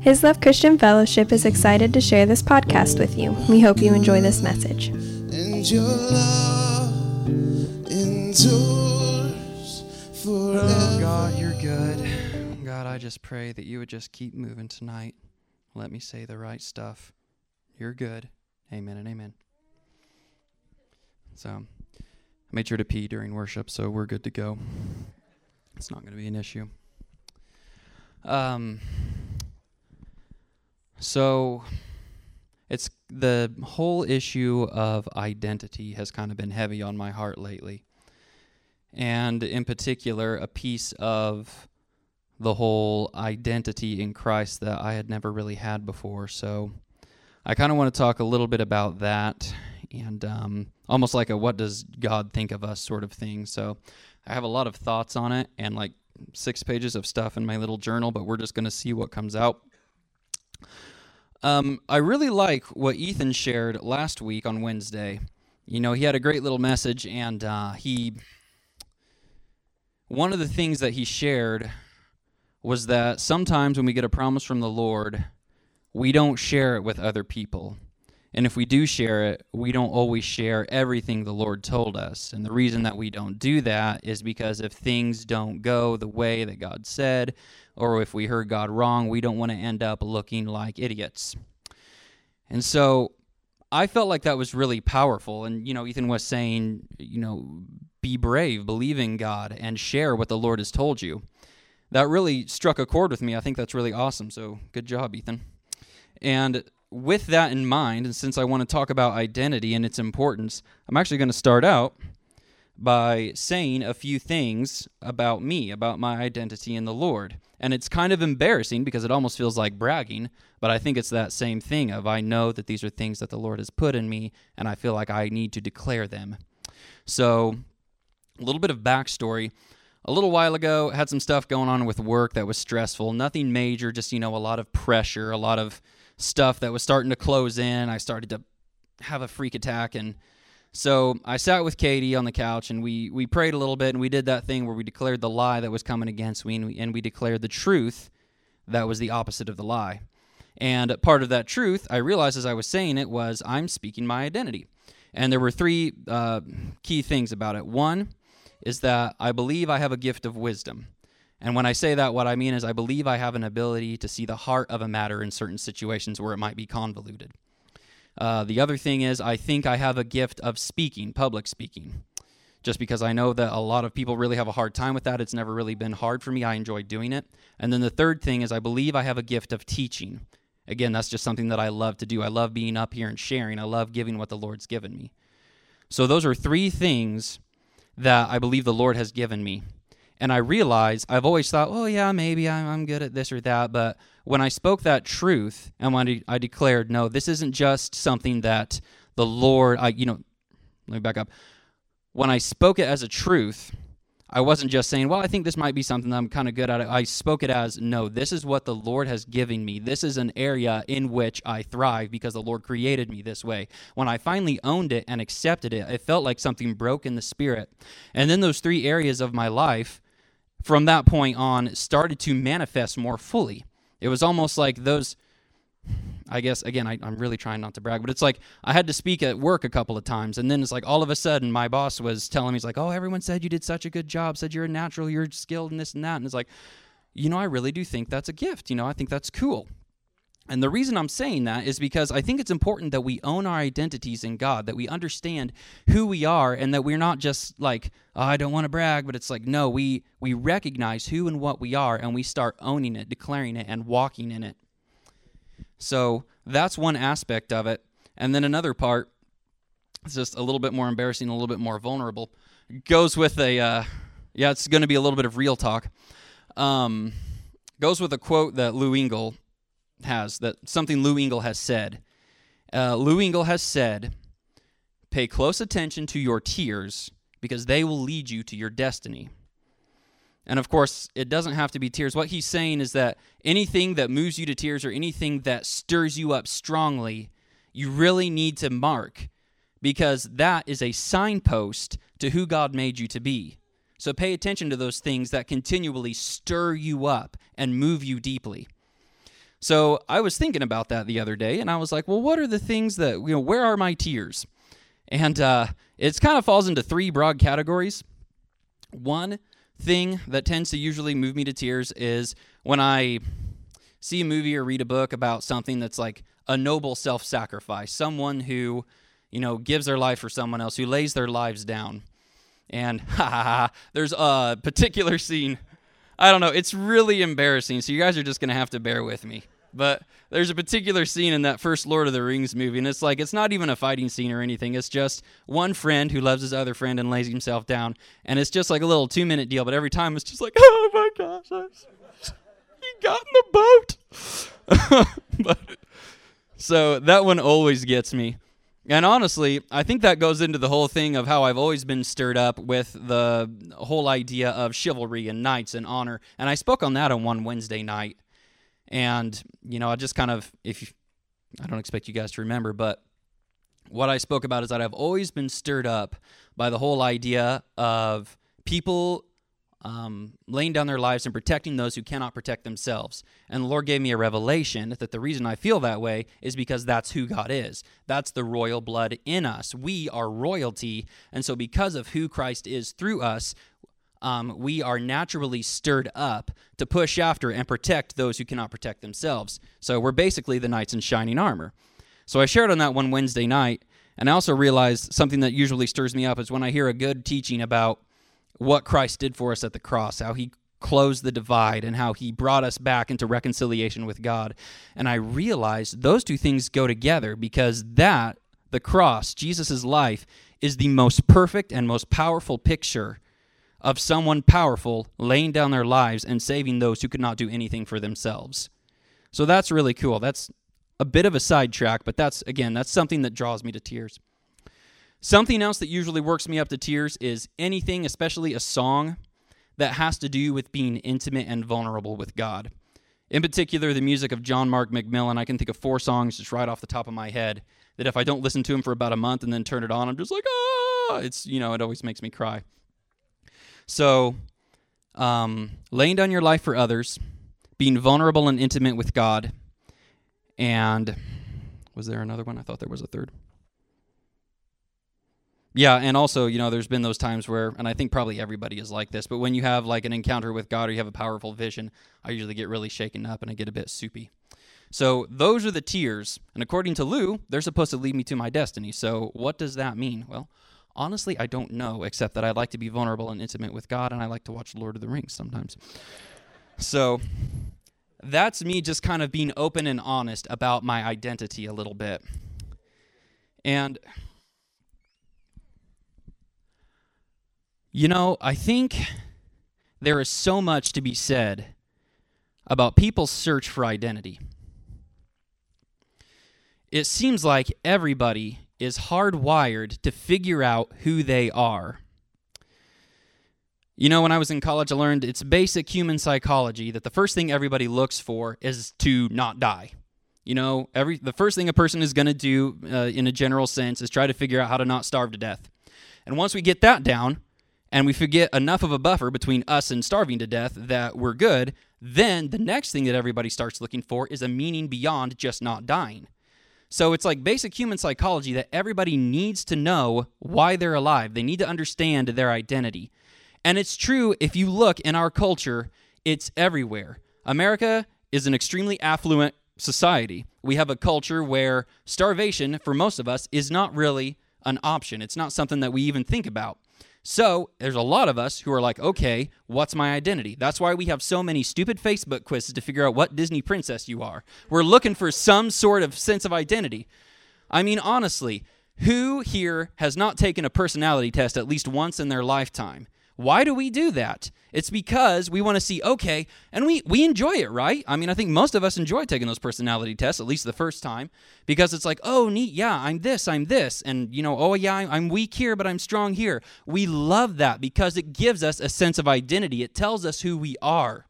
His Love Christian Fellowship is excited to share this podcast with you. We hope you enjoy this message. and your love endures forever. Oh, God, you're good. God, I just pray that you would just keep moving tonight. Let me say the right stuff. You're good. Amen and amen. So, I made sure to pee during worship, so we're good to go. It's not going to be an issue. Um, so, it's the whole issue of identity has kind of been heavy on my heart lately. And in particular, a piece of the whole identity in Christ that I had never really had before. So I kind of want to talk a little bit about that and um, almost like a what does God think of us sort of thing. So I have a lot of thoughts on it and like six pages of stuff in my little journal, but we're just going to see what comes out. Um, I really like what Ethan shared last week on Wednesday. You know, he had a great little message, and uh, he. One of the things that he shared was that sometimes when we get a promise from the Lord, we don't share it with other people. And if we do share it, we don't always share everything the Lord told us. And the reason that we don't do that is because if things don't go the way that God said, or if we heard God wrong, we don't want to end up looking like idiots. And so I felt like that was really powerful. And, you know, Ethan was saying, you know, be brave, believe in God, and share what the Lord has told you. That really struck a chord with me. I think that's really awesome. So good job, Ethan. And with that in mind, and since I want to talk about identity and its importance, I'm actually going to start out by saying a few things about me, about my identity in the Lord. And it's kind of embarrassing because it almost feels like bragging, but I think it's that same thing of I know that these are things that the Lord has put in me and I feel like I need to declare them. So, a little bit of backstory. A little while ago, had some stuff going on with work that was stressful. Nothing major, just you know, a lot of pressure, a lot of stuff that was starting to close in. I started to have a freak attack and so I sat with Katie on the couch and we we prayed a little bit and we did that thing where we declared the lie that was coming against me and we, and we declared the truth that was the opposite of the lie. And part of that truth, I realized as I was saying it, was I'm speaking my identity. And there were three uh, key things about it. One is that I believe I have a gift of wisdom. And when I say that, what I mean is I believe I have an ability to see the heart of a matter in certain situations where it might be convoluted. Uh, the other thing is, I think I have a gift of speaking, public speaking. Just because I know that a lot of people really have a hard time with that. It's never really been hard for me. I enjoy doing it. And then the third thing is, I believe I have a gift of teaching. Again, that's just something that I love to do. I love being up here and sharing. I love giving what the Lord's given me. So, those are three things that I believe the Lord has given me. And I realize I've always thought, oh, yeah, maybe I'm, I'm good at this or that. But when I spoke that truth and when I, I declared, no, this isn't just something that the Lord, I, you know, let me back up. When I spoke it as a truth, I wasn't just saying, well, I think this might be something that I'm kind of good at. I spoke it as, no, this is what the Lord has given me. This is an area in which I thrive because the Lord created me this way. When I finally owned it and accepted it, it felt like something broke in the spirit. And then those three areas of my life, from that point on, started to manifest more fully. It was almost like those. I guess again, I, am really trying not to brag, but it's like I had to speak at work a couple of times, and then it's like all of a sudden my boss was telling me, he's like, "Oh, everyone said you did such a good job, said you're a natural, you're skilled in this and that," and it's like, you know, I really do think that's a gift. You know, I think that's cool. And the reason I'm saying that is because I think it's important that we own our identities in God, that we understand who we are, and that we're not just like, oh, I don't want to brag, but it's like, no, we we recognize who and what we are, and we start owning it, declaring it, and walking in it. So that's one aspect of it. And then another part, it's just a little bit more embarrassing, a little bit more vulnerable, goes with a, uh, yeah, it's going to be a little bit of real talk. Um, goes with a quote that Lou Engle has, that something Lou Engle has said. Uh, Lou Engle has said, pay close attention to your tears because they will lead you to your destiny. And of course, it doesn't have to be tears. What he's saying is that anything that moves you to tears or anything that stirs you up strongly, you really need to mark because that is a signpost to who God made you to be. So pay attention to those things that continually stir you up and move you deeply. So I was thinking about that the other day, and I was like, well, what are the things that, you know, where are my tears? And uh, it kind of falls into three broad categories. One thing that tends to usually move me to tears is when I see a movie or read a book about something that's like a noble self sacrifice, someone who, you know, gives their life for someone else, who lays their lives down. And ha ha ha, there's a particular scene. I don't know, it's really embarrassing, so you guys are just going to have to bear with me. But there's a particular scene in that first Lord of the Rings movie, and it's like it's not even a fighting scene or anything. It's just one friend who loves his other friend and lays himself down, and it's just like a little two minute deal. But every time it's just like, oh my gosh, he got in the boat. but so that one always gets me. And honestly, I think that goes into the whole thing of how I've always been stirred up with the whole idea of chivalry and knights and honor. And I spoke on that on one Wednesday night. And, you know, I just kind of, if you, I don't expect you guys to remember, but what I spoke about is that I've always been stirred up by the whole idea of people um, laying down their lives and protecting those who cannot protect themselves. And the Lord gave me a revelation that the reason I feel that way is because that's who God is. That's the royal blood in us. We are royalty. And so, because of who Christ is through us, um, we are naturally stirred up to push after and protect those who cannot protect themselves. So we're basically the knights in shining armor. So I shared on that one Wednesday night, and I also realized something that usually stirs me up is when I hear a good teaching about what Christ did for us at the cross, how he closed the divide and how he brought us back into reconciliation with God. And I realized those two things go together because that, the cross, Jesus' life, is the most perfect and most powerful picture of someone powerful laying down their lives and saving those who could not do anything for themselves. So that's really cool. That's a bit of a sidetrack, but that's, again, that's something that draws me to tears. Something else that usually works me up to tears is anything, especially a song, that has to do with being intimate and vulnerable with God. In particular, the music of John Mark McMillan. I can think of four songs just right off the top of my head that if I don't listen to them for about a month and then turn it on, I'm just like, ah, it's, you know, it always makes me cry. So, um, laying down your life for others, being vulnerable and intimate with God, and was there another one? I thought there was a third. Yeah, and also, you know, there's been those times where, and I think probably everybody is like this, but when you have like an encounter with God or you have a powerful vision, I usually get really shaken up and I get a bit soupy. So those are the tears, and according to Lou, they're supposed to lead me to my destiny. So what does that mean? Well, Honestly, I don't know, except that I like to be vulnerable and intimate with God, and I like to watch Lord of the Rings sometimes. So that's me just kind of being open and honest about my identity a little bit. And, you know, I think there is so much to be said about people's search for identity. It seems like everybody is hardwired to figure out who they are. You know, when I was in college, I learned it's basic human psychology that the first thing everybody looks for is to not die. You know, every the first thing a person is going to do, uh, in a general sense, is try to figure out how to not starve to death. And once we get that down, and we forget enough of a buffer between us and starving to death that we're good, then the next thing that everybody starts looking for is a meaning beyond just not dying. So it's like basic human psychology that everybody needs to know why they're alive. They need to understand their identity. And it's true if you look in our culture, it's everywhere. America is an extremely affluent society. We have a culture where starvation, for most of us, is not really an option. It's not something that we even think about. So there's a lot of us who are like, okay, what's my identity? That's why we have so many stupid Facebook quizzes to figure out what Disney princess you are. We're looking for some sort of sense of identity. I mean, honestly, who here has not taken a personality test at least once in their lifetime? Why do we do that? It's because we want to see, okay, and we, we enjoy it, right? I mean, I think most of us enjoy taking those personality tests, at least the first time, because it's like, oh, neat, yeah, I'm this, I'm this. And, you know, oh, yeah, I'm weak here, but I'm strong here. We love that because it gives us a sense of identity, it tells us who we are.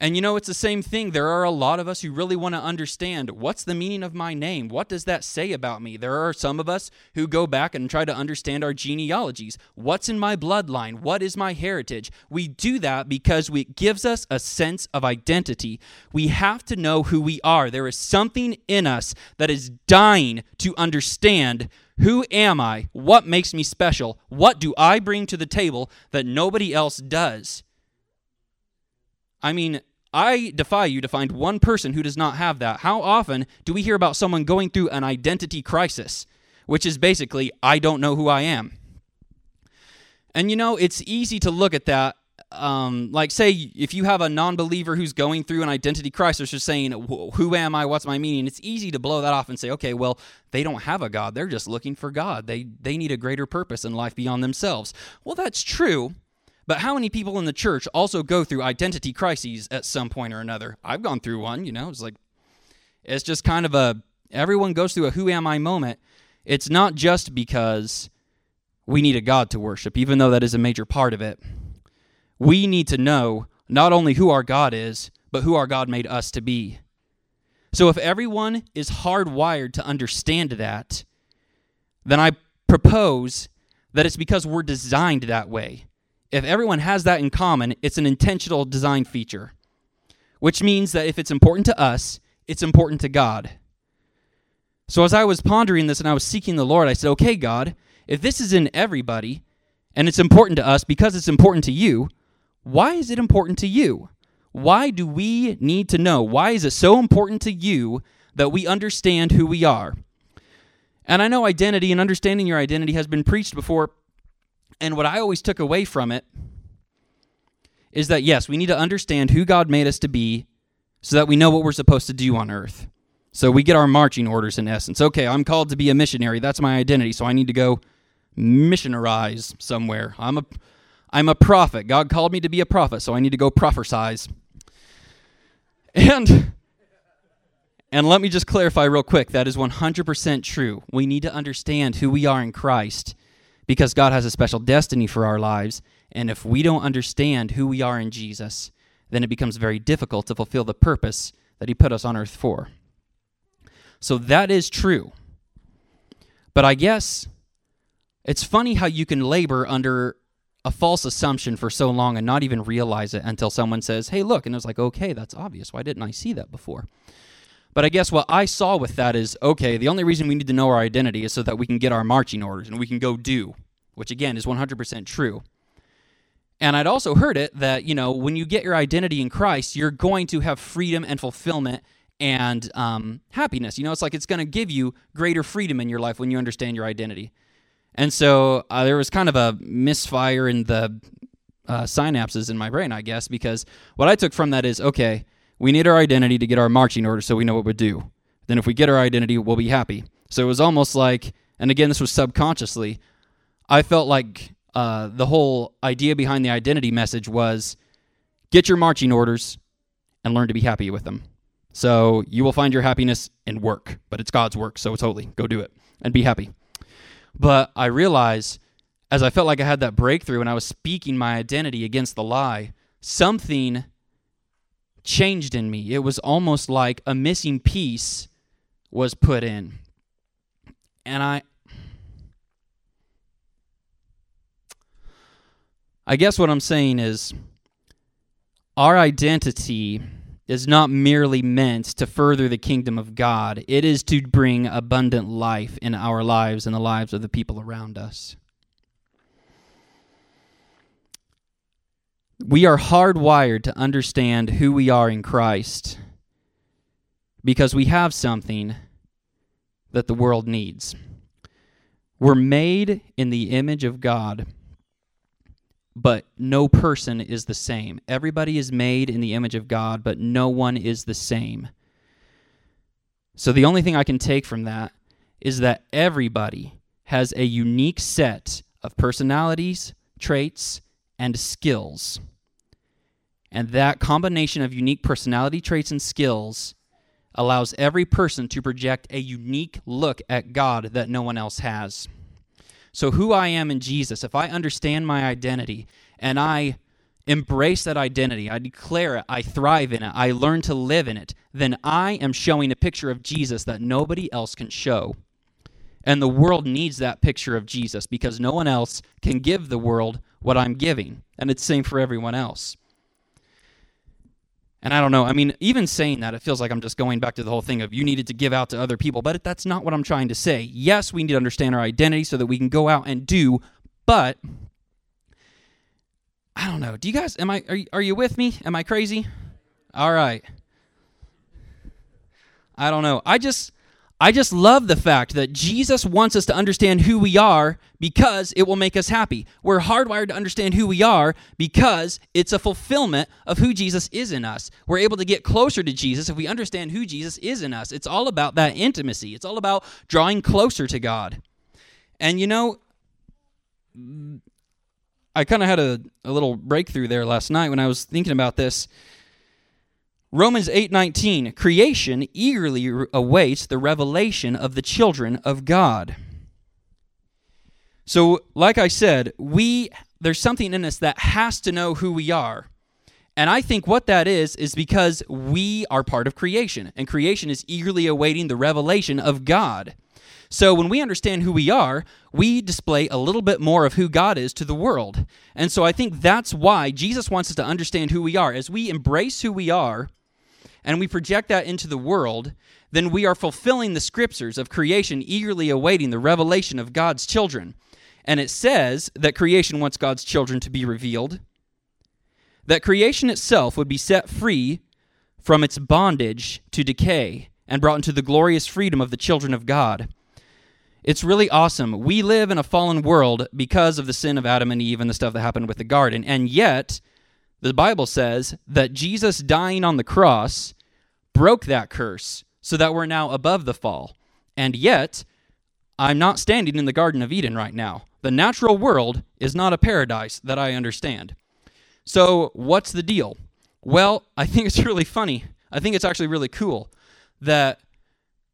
And you know, it's the same thing. There are a lot of us who really want to understand what's the meaning of my name? What does that say about me? There are some of us who go back and try to understand our genealogies. What's in my bloodline? What is my heritage? We do that because it gives us a sense of identity. We have to know who we are. There is something in us that is dying to understand who am I? What makes me special? What do I bring to the table that nobody else does? I mean, I defy you to find one person who does not have that. How often do we hear about someone going through an identity crisis, which is basically, I don't know who I am? And you know, it's easy to look at that. Um, like, say, if you have a non believer who's going through an identity crisis, just saying, Who am I? What's my meaning? It's easy to blow that off and say, Okay, well, they don't have a God. They're just looking for God. They, they need a greater purpose in life beyond themselves. Well, that's true. But how many people in the church also go through identity crises at some point or another? I've gone through one, you know, it's like, it's just kind of a, everyone goes through a who am I moment. It's not just because we need a God to worship, even though that is a major part of it. We need to know not only who our God is, but who our God made us to be. So if everyone is hardwired to understand that, then I propose that it's because we're designed that way if everyone has that in common, it's an intentional design feature, which means that if it's important to us, it's important to God. So as I was pondering this and I was seeking the Lord, I said, okay, God, if this is in everybody and it's important to us because it's important to you, why is it important to you? Why do we need to know? Why is it so important to you that we understand who we are? And I know identity and understanding your identity has been preached before and what I always took away from it is that, yes, we need to understand who God made us to be so that we know what we're supposed to do on earth. So we get our marching orders in essence. Okay, I'm called to be a missionary. That's my identity. So I need to go missionarize somewhere. I'm a I'm a prophet. God called me to be a prophet, so I need to go prophesize. And and let me just clarify real quick, that is 100% true. We need to understand who we are in Christ because God has a special destiny for our lives. And if we don't understand who we are in Jesus, then it becomes very difficult to fulfill the purpose that He put us on earth for. So that is true. But I guess it's funny how you can labor under a false assumption for so long and not even realize it until someone says, hey, look. And it's like, okay, that's obvious. Why didn't I see that before? But I guess what I saw with that is okay, the only reason we need to know our identity is so that we can get our marching orders and we can go do, which again is 100% true. And I'd also heard it that, you know, when you get your identity in Christ, you're going to have freedom and fulfillment and um, happiness. You know, it's like it's going to give you greater freedom in your life when you understand your identity. And so uh, there was kind of a misfire in the uh, synapses in my brain, I guess, because what I took from that is okay, we need our identity to get our marching orders so we know what we do. Then if we get our identity, we'll be happy. So it was almost like, and again, this was subconsciously, I felt like uh, the whole idea behind the identity message was get your marching orders and learn to be happy with them. So you will find your happiness in work, but it's God's work, so it's holy. Go do it and be happy. But I realized as I felt like I had that breakthrough and I was speaking my identity against the lie, something changed in me. It was almost like a missing piece was put in. And I I guess what I'm saying is our identity is not merely meant to further the kingdom of God. It is to bring abundant life in our lives and the lives of the people around us. We are hardwired to understand who we are in Christ because we have something that the world needs. We're made in the image of God, but no person is the same. Everybody is made in the image of God, but no one is the same. So the only thing I can take from that is that everybody has a unique set of personalities, traits, and skills. And that combination of unique personality traits and skills allows every person to project a unique look at God that no one else has. So, who I am in Jesus, if I understand my identity and I embrace that identity, I declare it, I thrive in it, I learn to live in it, then I am showing a picture of Jesus that nobody else can show. And the world needs that picture of Jesus because no one else can give the world what I'm giving. And it's the same for everyone else. And I don't know. I mean, even saying that, it feels like I'm just going back to the whole thing of you needed to give out to other people, but that's not what I'm trying to say. Yes, we need to understand our identity so that we can go out and do, but I don't know. Do you guys am I are you, are you with me? Am I crazy? All right. I don't know. I just I just love the fact that Jesus wants us to understand who we are because it will make us happy. We're hardwired to understand who we are because it's a fulfillment of who Jesus is in us. We're able to get closer to Jesus if we understand who Jesus is in us. It's all about that intimacy, it's all about drawing closer to God. And you know, I kind of had a, a little breakthrough there last night when I was thinking about this. Romans 8:19 Creation eagerly awaits the revelation of the children of God. So, like I said, we there's something in us that has to know who we are. And I think what that is is because we are part of creation and creation is eagerly awaiting the revelation of God. So when we understand who we are, we display a little bit more of who God is to the world. And so I think that's why Jesus wants us to understand who we are. As we embrace who we are, and we project that into the world, then we are fulfilling the scriptures of creation, eagerly awaiting the revelation of God's children. And it says that creation wants God's children to be revealed, that creation itself would be set free from its bondage to decay and brought into the glorious freedom of the children of God. It's really awesome. We live in a fallen world because of the sin of Adam and Eve and the stuff that happened with the garden. And yet, the Bible says that Jesus dying on the cross broke that curse so that we're now above the fall. And yet, I'm not standing in the Garden of Eden right now. The natural world is not a paradise that I understand. So, what's the deal? Well, I think it's really funny. I think it's actually really cool that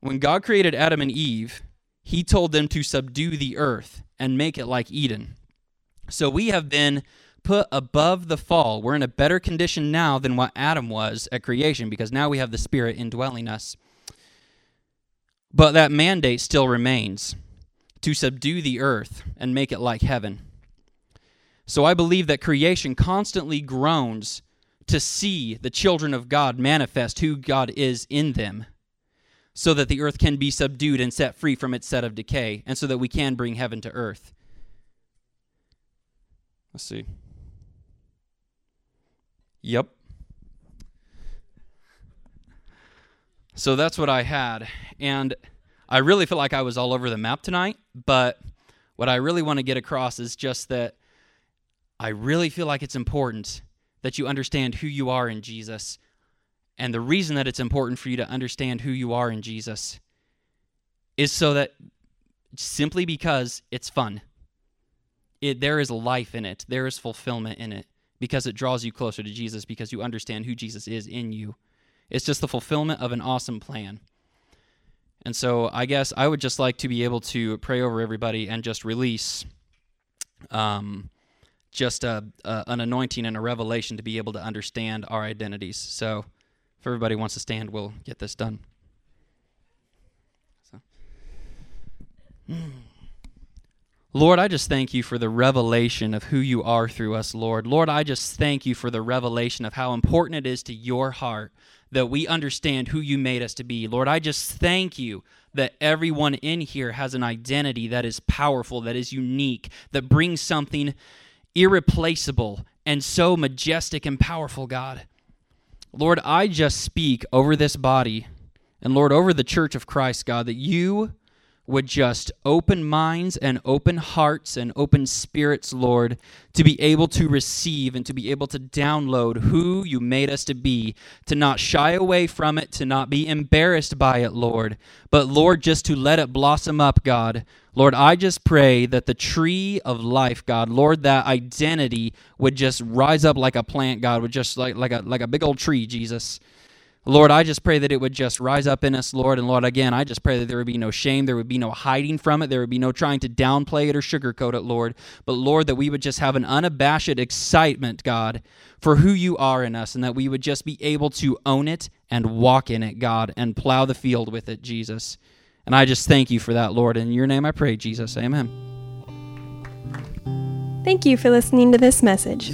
when God created Adam and Eve, he told them to subdue the earth and make it like Eden. So we have been put above the fall. We're in a better condition now than what Adam was at creation because now we have the Spirit indwelling us. But that mandate still remains to subdue the earth and make it like heaven. So I believe that creation constantly groans to see the children of God manifest who God is in them so that the earth can be subdued and set free from its set of decay and so that we can bring heaven to earth. Let's see. Yep. So that's what I had. And I really feel like I was all over the map tonight, but what I really want to get across is just that I really feel like it's important that you understand who you are in Jesus. And the reason that it's important for you to understand who you are in Jesus is so that simply because it's fun. It, there is life in it, there is fulfillment in it because it draws you closer to Jesus because you understand who Jesus is in you. It's just the fulfillment of an awesome plan. And so I guess I would just like to be able to pray over everybody and just release um, just a, a, an anointing and a revelation to be able to understand our identities. So if everybody wants to stand, we'll get this done. So. Mm. Lord, I just thank you for the revelation of who you are through us, Lord. Lord, I just thank you for the revelation of how important it is to your heart that we understand who you made us to be. Lord, I just thank you that everyone in here has an identity that is powerful, that is unique, that brings something irreplaceable and so majestic and powerful, God. Lord, I just speak over this body and Lord, over the church of Christ, God, that you would just open minds and open hearts and open spirits, Lord, to be able to receive and to be able to download who you made us to be, to not shy away from it, to not be embarrassed by it, Lord, but Lord, just to let it blossom up, God. Lord, I just pray that the tree of life, God, Lord, that identity would just rise up like a plant, God, would just like like a like a big old tree, Jesus. Lord, I just pray that it would just rise up in us, Lord. And Lord, again, I just pray that there would be no shame, there would be no hiding from it, there would be no trying to downplay it or sugarcoat it, Lord. But Lord, that we would just have an unabashed excitement, God, for who you are in us, and that we would just be able to own it and walk in it, God, and plow the field with it, Jesus. And I just thank you for that, Lord. In your name I pray, Jesus. Amen. Thank you for listening to this message.